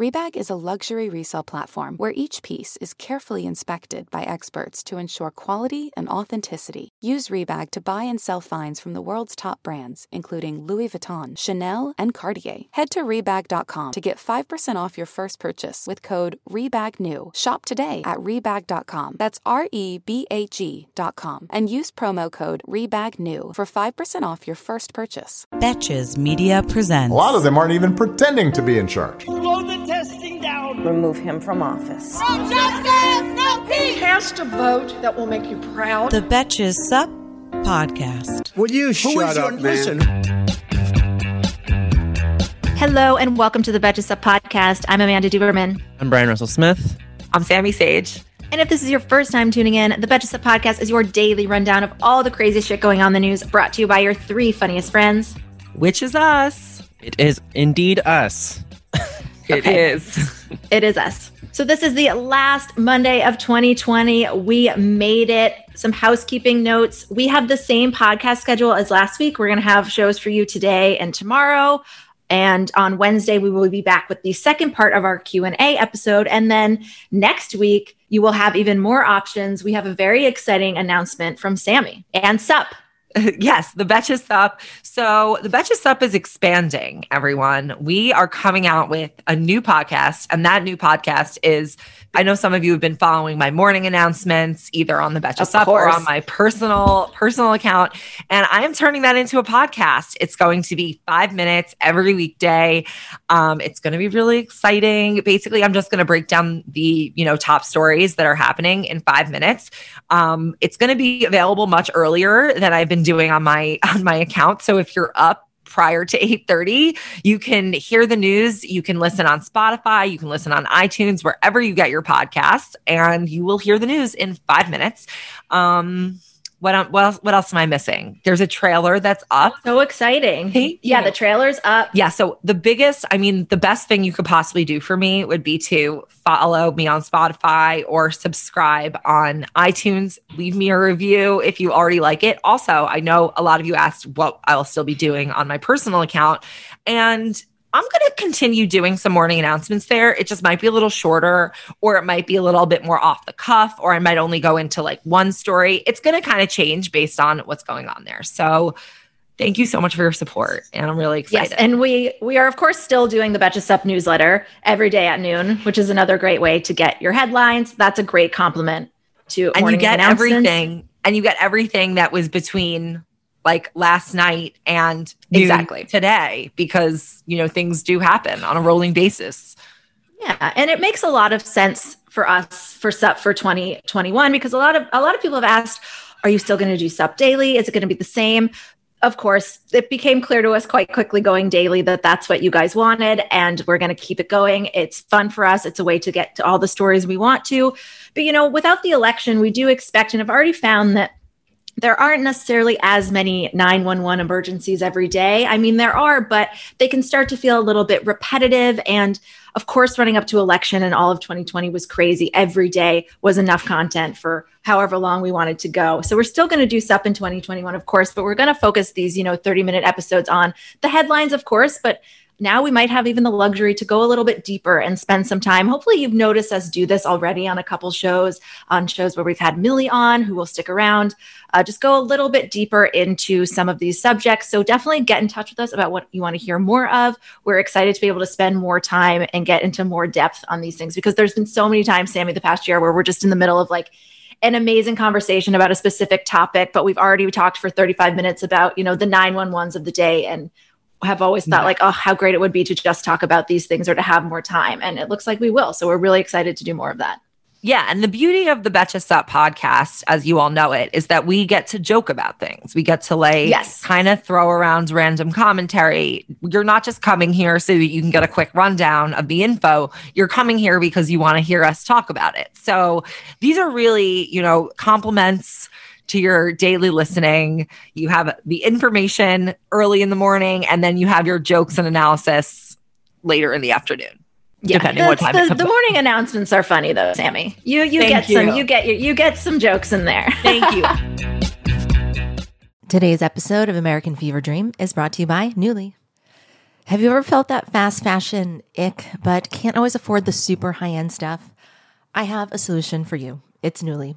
Rebag is a luxury resale platform where each piece is carefully inspected by experts to ensure quality and authenticity. Use Rebag to buy and sell finds from the world's top brands, including Louis Vuitton, Chanel, and Cartier. Head to Rebag.com to get 5% off your first purchase with code REBAGNEW. Shop today at Rebag.com. That's R E B A G.com. And use promo code REBAGNEW for 5% off your first purchase. Betches Media presents. A lot of them aren't even pretending to be in charge. Slow the testing down. Remove him from office. No justice, no peace. Cast a vote that will make you proud. The Betches Sup Podcast. Will you shut up, man? Listen, Hello and welcome to the Betches Sup podcast. I'm Amanda Duberman. I'm Bryan Russell Smith. I'm Sami Sage. And if this is your first time tuning in, the Betches Sup podcast is your daily rundown of all the crazy shit going on in the news, brought to you by your three funniest friends. Which is us. It is indeed us. It Okay. is. It is us. So this is the last Monday of 2020. We made it. Some housekeeping notes. We have the same podcast schedule as last week. We're going to have shows for you today and tomorrow. And on Wednesday, we will be back with the second part of our Q&A episode. And then next week, you will have even more options. We have a very exciting announcement from Sami and Sup. yes, the Betches Sup. So the Betches Sup is expanding, everyone. We are coming out with a new podcast, and that new podcast is I know some of you have been following my morning announcements either on the Betches Of Sup or on my personal personal account. And I am turning that into a podcast. It's going to be five minutes every weekday. Um, it's going to be really exciting. Basically, I'm just going to break down the you know top stories that are happening in five minutes. Um, it's going to be available much earlier than I've been doing on my on my account. So if you're up prior to 8:30, you can hear the news, you can listen on Spotify, you can listen on iTunes, wherever you get your podcasts, and you will hear the news in 5 minutes. Um what, what else what else am I missing? There's a trailer that's up. So exciting. Thank Yeah, you. the trailer's up. Yeah. So the biggest, I mean, the best thing you could possibly do for me would be to follow me on Spotify or subscribe on iTunes. Leave me a review if you already like it. Also, I know a lot of you asked what I'll still be doing on my personal account. And I'm going to continue doing some morning announcements there. It just might be a little shorter, or it might be a little bit more off the cuff, or I might only go into like one story. It's going to kind of change based on what's going on there. So, thank you so much for your support. And I'm really excited. Yes, and we we are of course still doing the Betches Sup newsletter every day at noon, which is another great way to get your headlines. That's a great compliment to and you get everything and you get everything that was between like last night and Exactly. today because you know things do happen on a rolling basis Yeah, and it makes a lot of sense for us for SUP for 2021 because a lot of a lot of people have asked, are you still going to do SUP daily? Is it going to be the same? Of course, it became clear to us quite quickly going daily that that's what you guys wanted, and we're going to keep it going. It's fun for us. It's a way to get to all the stories we want to. But you know, without the election, we do expect, and I've already found that there aren't necessarily as many 911 emergencies every day. I mean, there are, but they can start to feel a little bit repetitive. And of course, running up to election and all of 2020 was crazy. Every day was enough content for however long we wanted to go. So we're still going to do SUP in 2021, of course, but we're going to focus these, you know, 30 minute episodes on the headlines, of course, but now we might have even the luxury to go a little bit deeper and spend some time. Hopefully, you've noticed us do this already on a couple shows, on shows where we've had Millie on, who will stick around. Uh, just go a little bit deeper into some of these subjects. So definitely get in touch with us about what you want to hear more of. We're excited to be able to spend more time and get into more depth on these things because there's been so many times, Sami, the past year where we're just in the middle of like an amazing conversation about a specific topic, but we've already talked for 35 minutes about, you know, the 911s of the day and have always thought like, oh, how great it would be to just talk about these things or to have more time. And it looks like we will. So we're really excited to do more of that. yeah and the beauty of the Betches Sup podcast as you all know it is that we get to joke about things we get to like Yes. kind of throw around random commentary you're not just coming here so that you can get a quick rundown of the info you're coming here because you want to hear us talk about it so these are really you know compliments to your daily listening. You have the information early in the morning, and then you have your jokes and analysis later in the afternoon. Depending what That's time it the, comes the out. morning announcements are funny though, Sami. You you Thank get some you. you get your you get some jokes in there. Thank you. Today's episode of American Fever Dream is brought to you by Nuuly. Have you ever felt that fast fashion ick, but can't always afford the super high end stuff? I have a solution for you. It's Nuuly.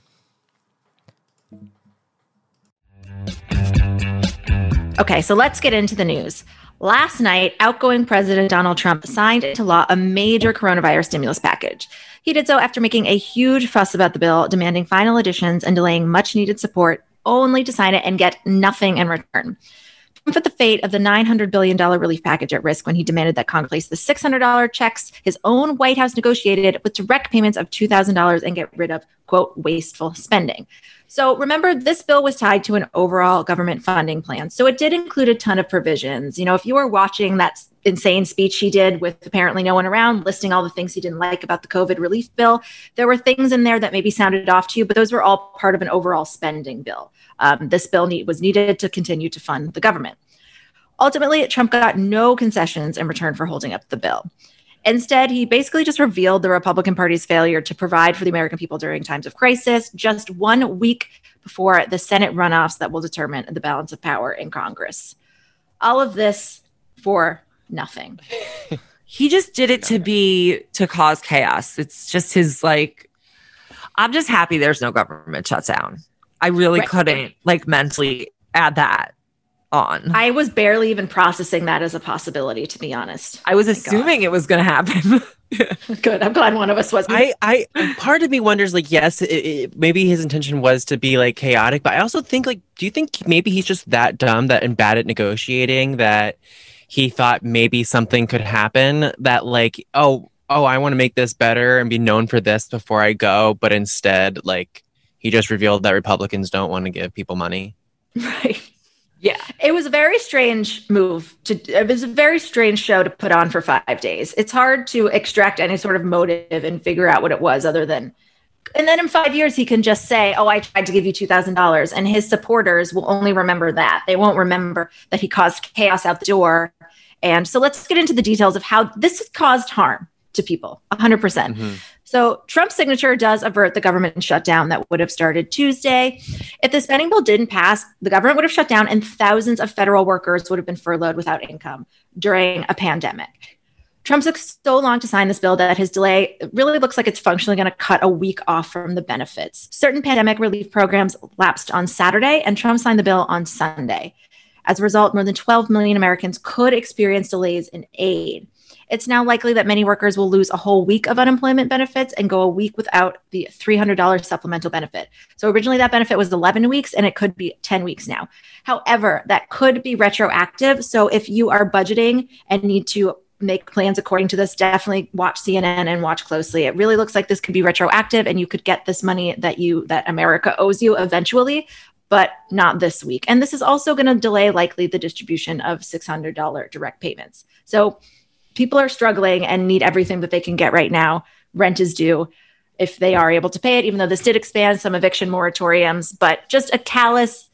Okay, so let's get into the news. Last night, outgoing President Donald Trump signed into law a major coronavirus stimulus package. He did so after making a huge fuss about the bill, demanding final additions and delaying much needed support, only to sign it and get nothing in return. Trump put the fate of the $900 billion relief package at risk when he demanded that Congress place the $600 checks his own White House negotiated with direct payments of $2,000 and get rid of, quote, wasteful spending. So remember, this bill was tied to an overall government funding plan. So it did include a ton of provisions. You know, if you were watching that insane speech he did with apparently no one around, listing all the things he didn't like about the COVID relief bill, there were things in there that maybe sounded off to you, but those were all part of an overall spending bill. Um, this bill need, was needed to continue to fund the government. Ultimately, Trump got no concessions in return for holding up the bill. Instead, he basically just revealed the Republican Party's failure to provide for the American people during times of crisis, just one week before the Senate runoffs that will determine the balance of power in Congress. All of this for nothing. he just did it to be to cause chaos. It's just his like I'm just happy there's no government shutdown. I really right. couldn't like mentally add that on. I was barely even processing that as a possibility, to be honest. I was oh assuming God. it was going to happen. Good. I'm glad one of us was. I, I, part of me wonders, like, yes, it, it, maybe his intention was to be like chaotic, but I also think, like, do you think maybe he's just that dumb that and bad at negotiating that he thought maybe something could happen that, like, oh, oh, I want to make this better and be known for this before I go, but instead, like, he just revealed that Republicans don't want to give people money. Right. Yeah, it was a very strange move to. It was a very strange show to put on for five days. It's hard to extract any sort of motive and figure out what it was, other than. And then in five years, he can just say, "Oh, I tried to give you two thousand dollars," and his supporters will only remember that. They won't remember that he caused chaos out the door. And so, let's get into the details of how this caused harm to people. hundred percent. Mm-hmm. So Trump's signature does avert the government shutdown that would have started Tuesday. If the spending bill didn't pass, the government would have shut down and thousands of federal workers would have been furloughed without income during a pandemic. Trump took so long to sign this bill that his delay really looks like it's functionally going to cut a week off from the benefits. Certain pandemic relief programs lapsed on Saturday, and Trump signed the bill on Sunday. As a result, more than 12 million Americans could experience delays in aid. It's now likely that many workers will lose a whole week of unemployment benefits and go a week without the $300 supplemental benefit. So originally that benefit was 11 weeks and it could be 10 weeks now. However, that could be retroactive. So if you are budgeting and need to make plans according to this, definitely watch CNN and watch closely. It really looks like this could be retroactive and you could get this money that you that America owes you eventually, but not this week. And this is also going to delay likely the distribution of $600 direct payments. So people are struggling and need everything that they can get right now. Rent is due if they are able to pay it, even though this did expand some eviction moratoriums, but just a callous,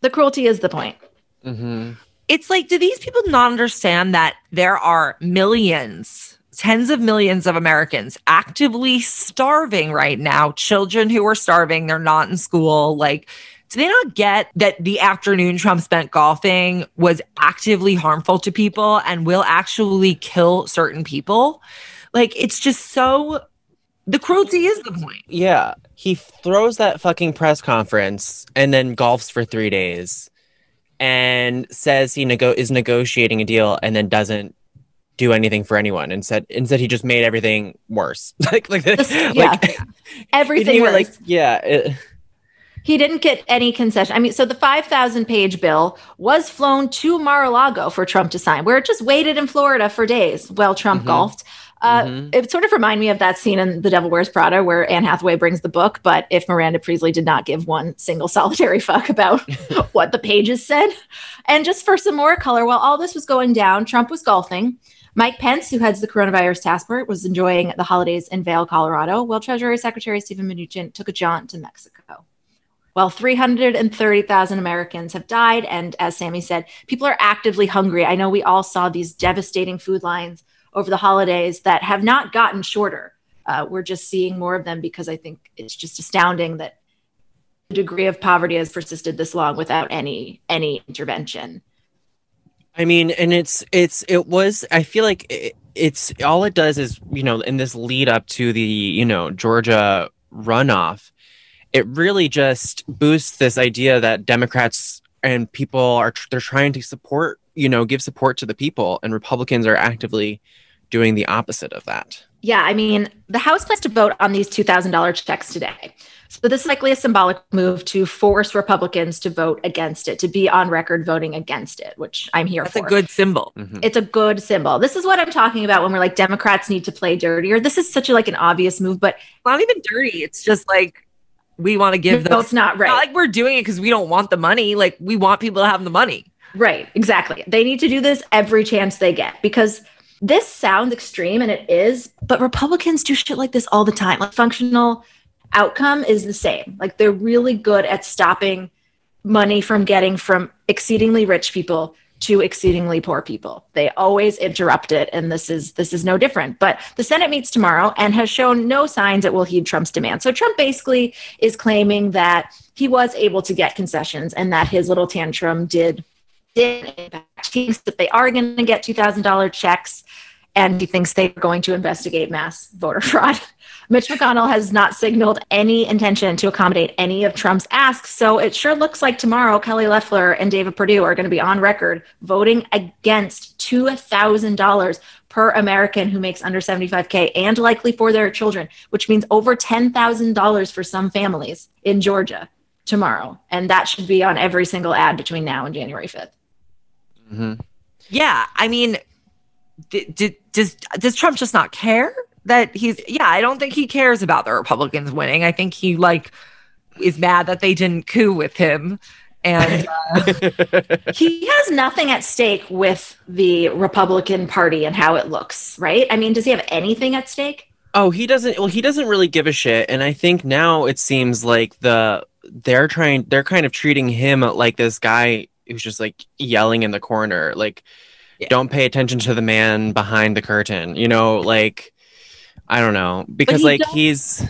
the cruelty is the point. Mm-hmm. It's like, do these people not understand that there are millions, tens of millions of Americans actively starving right now? Children who are starving, they're not in school. Like, do they not get that the afternoon Trump spent golfing was actively harmful to people and will actually kill certain people? Like, it's just so. The cruelty is the point. Yeah. He throws that fucking press conference and then golfs for three days and says he nego- is negotiating a deal and then doesn't do anything for anyone. Instead, instead he just made everything worse. like, like, This- like yeah. Everything even, worse. like, yeah. it- He didn't get any concession. I mean, so the 5,000 page bill was flown to Mar a Lago for Trump to sign, where it just waited in Florida for days while Trump Mhm. golfed. Uh, Mhm. It sort of reminded me of that scene in The Devil Wears Prada where Anne Hathaway brings the book, but if Miranda Priestly did not give one single solitary fuck about what the pages said. And just for some more color, while all this was going down, Trump was golfing. Mike Pence, who heads the coronavirus task force, was enjoying the holidays in Vail, Colorado, while Treasury Secretary Steven Mnuchin took a jaunt to Mexico. Well, 330,000 Americans have died. And as Sami said, people are actively hungry. I know we all saw these devastating food lines over the holidays that have not gotten shorter. Uh, we're just seeing more of them because I think it's just astounding that the degree of poverty has persisted this long without any any intervention. I mean, and it's it's it was. I feel like it, it's all it does is you know in this lead up to the you know Georgia runoff, it really just boosts this idea that Democrats and people are tr- they're trying to support you know give support to the people, and Republicans are actively doing the opposite of that. Yeah, I mean, the House plans to vote on these $2,000 checks today. So this is likely a symbolic move to force Republicans to vote against it, to be on record voting against it, which I'm here That's for. That's a good symbol. Mhm. it's a good symbol. This is what I'm talking about when we're like Democrats need to play dirtier. This is such a like an obvious move, but not even dirty. It's just like we want to give no, them. it's not right. Not like we're doing it because we don't want the money. Like we want people to have the money. Right, exactly. They need to do this every chance they get because this sounds extreme and it is, but Republicans do shit like this all the time. Like functional outcome is the same. Like they're really good at stopping money from getting from exceedingly rich people to exceedingly poor people. They always interrupt it and this is this is no different. But the Senate meets tomorrow and has shown no signs it will heed Trump's demand. So Trump basically is claiming that he was able to get concessions and that his little tantrum did did impact. He that they are going to get $2,000 checks, and he thinks they're going to investigate mass voter fraud. Mitch McConnell has not signaled any intention to accommodate any of Trump's asks. So it sure looks like tomorrow Kelly Loeffler and David Perdue are going to be on record voting against $2,000 per American who makes under 75K and likely for their children, which means over $10,000 for some families in Georgia tomorrow. And that should be on every single ad between now and January 5th. Mhm. Yeah, I mean, d- d- does does Trump just not care that he's? Yeah, I don't think he cares about the Republicans winning. I think he like is mad that they didn't coup with him, and uh, he has nothing at stake with the Republican Party and how it looks, right? I mean, does he have anything at stake? Oh, he doesn't. Well, he doesn't really give a shit, and I think now it seems like the they're trying. They're kind of treating him like this guy who's just like yelling in the corner, like Yeah. don't pay attention to the man behind the curtain. You know, like I don't know because he like does- he's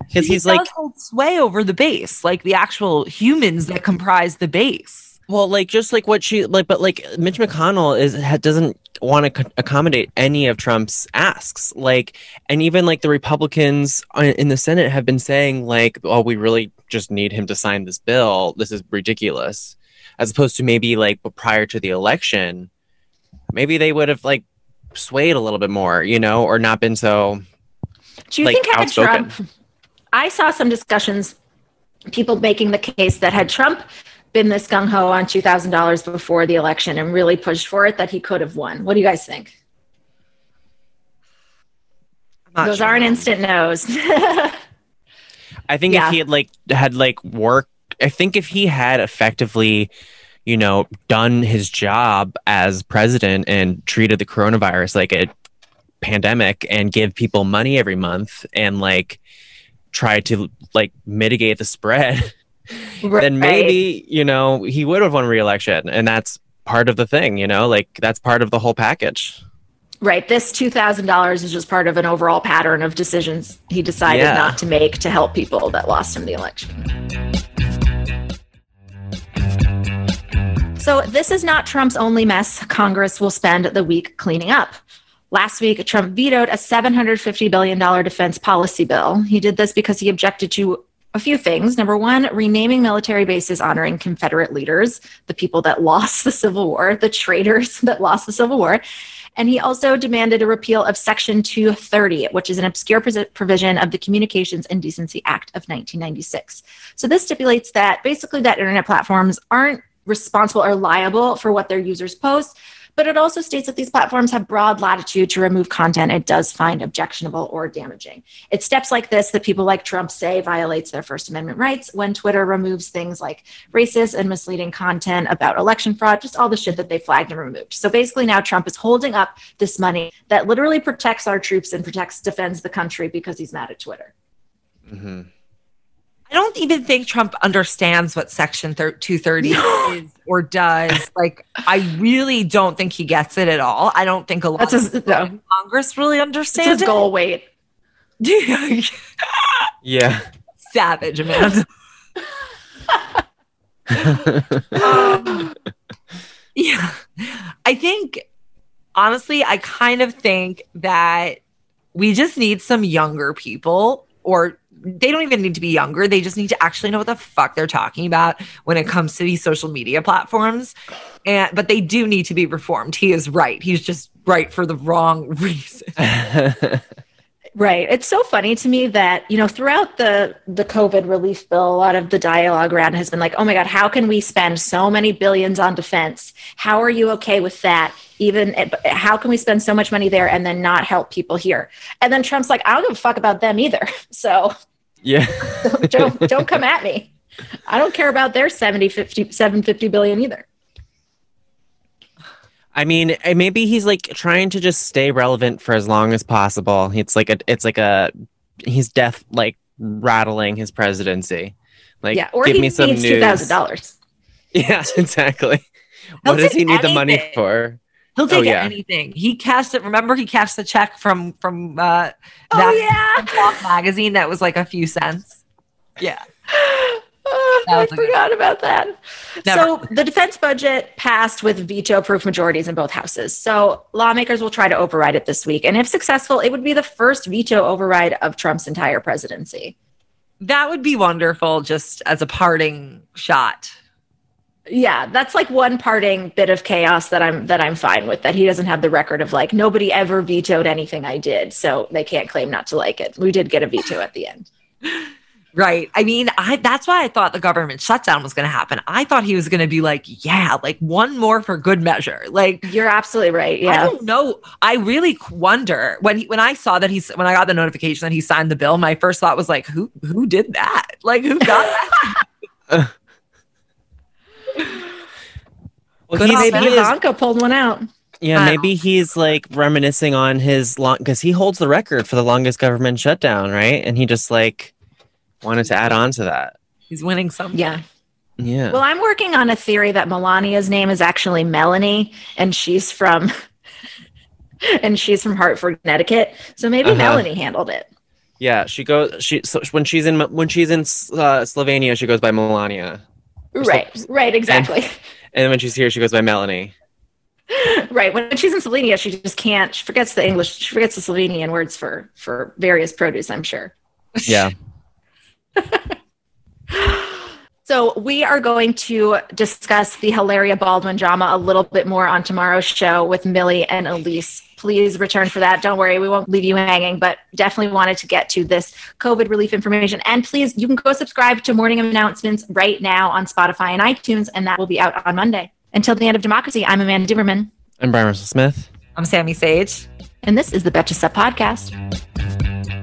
because he he's like hold sway over the base, like the actual humans that comprise the base. well, like just like what she like, but like Mitch McConnell is ha, doesn't want to co- accommodate any of Trump's asks. Like, and even like the Republicans in the Senate have been saying like, oh, we really just need him to sign this bill. This is ridiculous. As opposed to maybe like prior to the election, maybe they would have like swayed a little bit more, you know, or not been so. Do you Like, think had outspoken. Trump? I saw some discussions, people making the case that had Trump been this gung ho on two thousand dollars before the election and really pushed for it, that he could have won. What do you guys think? Those sure. aren't instant no's. I think Yeah. if he had like had like worked, I think if he had effectively, you know, done his job as president and treated the coronavirus like a pandemic and give people money every month and like try to like mitigate the spread, then maybe you know he would have won re-election, and that's part of the thing. You know, like that's part of the whole package. Right. This $2,000 is just part of an overall pattern of decisions he decided Yeah. not to make to help people that lost him the election. So, this is not Trump's only mess Congress will spend the week cleaning up. Last week, Trump vetoed a $750 billion defense policy bill. He did this because he objected to a few things. Number one, renaming military bases honoring Confederate leaders, the people that lost the Civil War, the traitors that lost the Civil War. And he also demanded a repeal of Section 230, which is an obscure provision of the Communications and Decency Act of 1996. So this stipulates that basically that internet platforms aren't responsible or liable for what their users post, but it also states that these platforms have broad latitude to remove content it does find objectionable or damaging. It's steps like this that people like Trump say violates their First Amendment rights when Twitter removes things like racist and misleading content about election fraud, just all the shit that they flagged and removed. So basically, now Trump is holding up this money that literally protects our troops and protects, defends the country because he's mad at Twitter. Mm-hmm. I don't even think Trump understands what Section 230 is or does. Like, I really don't think he gets it at all. I don't think a lot That's of his, no. Congress really understands That's his goal weight. yeah. Savage, man. um, yeah. I think, honestly, I kind of think that we just need some younger people or they don't even need to be younger. They just need to actually know what the fuck they're talking about when it comes to these social media platforms. And but they do need to be reformed. He is right. He's just right for the wrong reason. Right. It's so funny to me that, you know, throughout the the COVID relief bill, a lot of the dialogue around has been like, "Oh my god, how can we spend so many billions on defense? How are you okay with that? Even eh, how can we spend so much money there and then not help people here?" And then Trump's like, "I don't give a fuck about them either." So, yeah. don't, don't, don't come at me. I don't care about their 70 50 750 billion either. I mean, eh, maybe he's like trying to just stay relevant for as long as possible. It's like a, it's like a, he's death like rattling his presidency. Like, yeah, or give he me some needs two thousand dollars. Yeah, exactly. He'll what does he need anything. the money for? He'll take oh, yeah. anything. He cashed it. Remember, he cashed the check from from uh, oh, that oh, yeah. magazine that was like a few cents. Yeah. I forgot about that. Never. So the defense budget passed with veto-proof majorities in both houses. So lawmakers will try to override it this week, and if successful, it would be the first veto override of Trump's entire presidency. That would be wonderful, just as a parting shot. Yeah, that's like one parting bit of chaos that I'm that I'm fine with. That he doesn't have the record of like nobody ever vetoed anything I did, so they can't claim not to like it. We did get a veto at the end. Right. I mean, I that's why I thought the government shutdown was going to happen. I thought he was going to be like, yeah, like one more for good measure. Like you're absolutely right. Yeah. I don't know. I really wonder when he, when I saw that he's when I got the notification that he signed the bill, my first thought was like, who who did that? Like who got that? well, he maybe Ivanka pulled one out. Yeah, maybe he's like reminiscing on his long because he holds the record for the longest government shutdown, right? And he just like wanted to add on to that. He's winning some. Yeah. Yeah. Well, I'm working on a theory that Melania's name is actually Melanie and she's from and she's from Hartford, Connecticut. So maybe uh-huh. Melanie handled it. Yeah, she goes she so when she's in when she's in uh, Slovenia, she goes by Melania. Right. So, right, exactly. And, and when she's here, she goes by Melanie. right. When she's in Slovenia, she just can't. She forgets the English. She forgets the Slovenian words for for various produce. I'm sure. Yeah. So we are going to discuss the Hilaria Baldwin drama a little bit more on tomorrow's show with Millie and Elise. Please return for that. Don't worry, we won't leave you hanging, but definitely wanted to get to this COVID relief information. And please, you can go subscribe to morning announcements right now on Spotify and iTunes, and that will be out on Monday. Until the end of democracy, I'm Amanda Duberman. I'm Bryan Russell Smith. I'm Sami Sage. And this is the Betches Sup Podcast.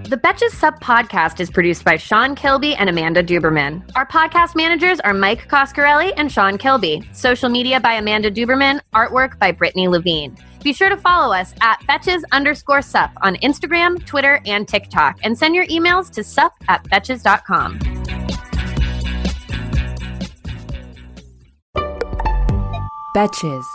The Betches Sup podcast is produced by Sean Kilby and Amanda Duberman. Our podcast managers are Mike Coscarelli and Sean Kilby. Social media by Amanda Duberman. Artwork by Brittany Levine. Be sure to follow us at Betches underscore sup on Instagram, Twitter, and TikTok, and send your emails to sup at betches.com. Betches.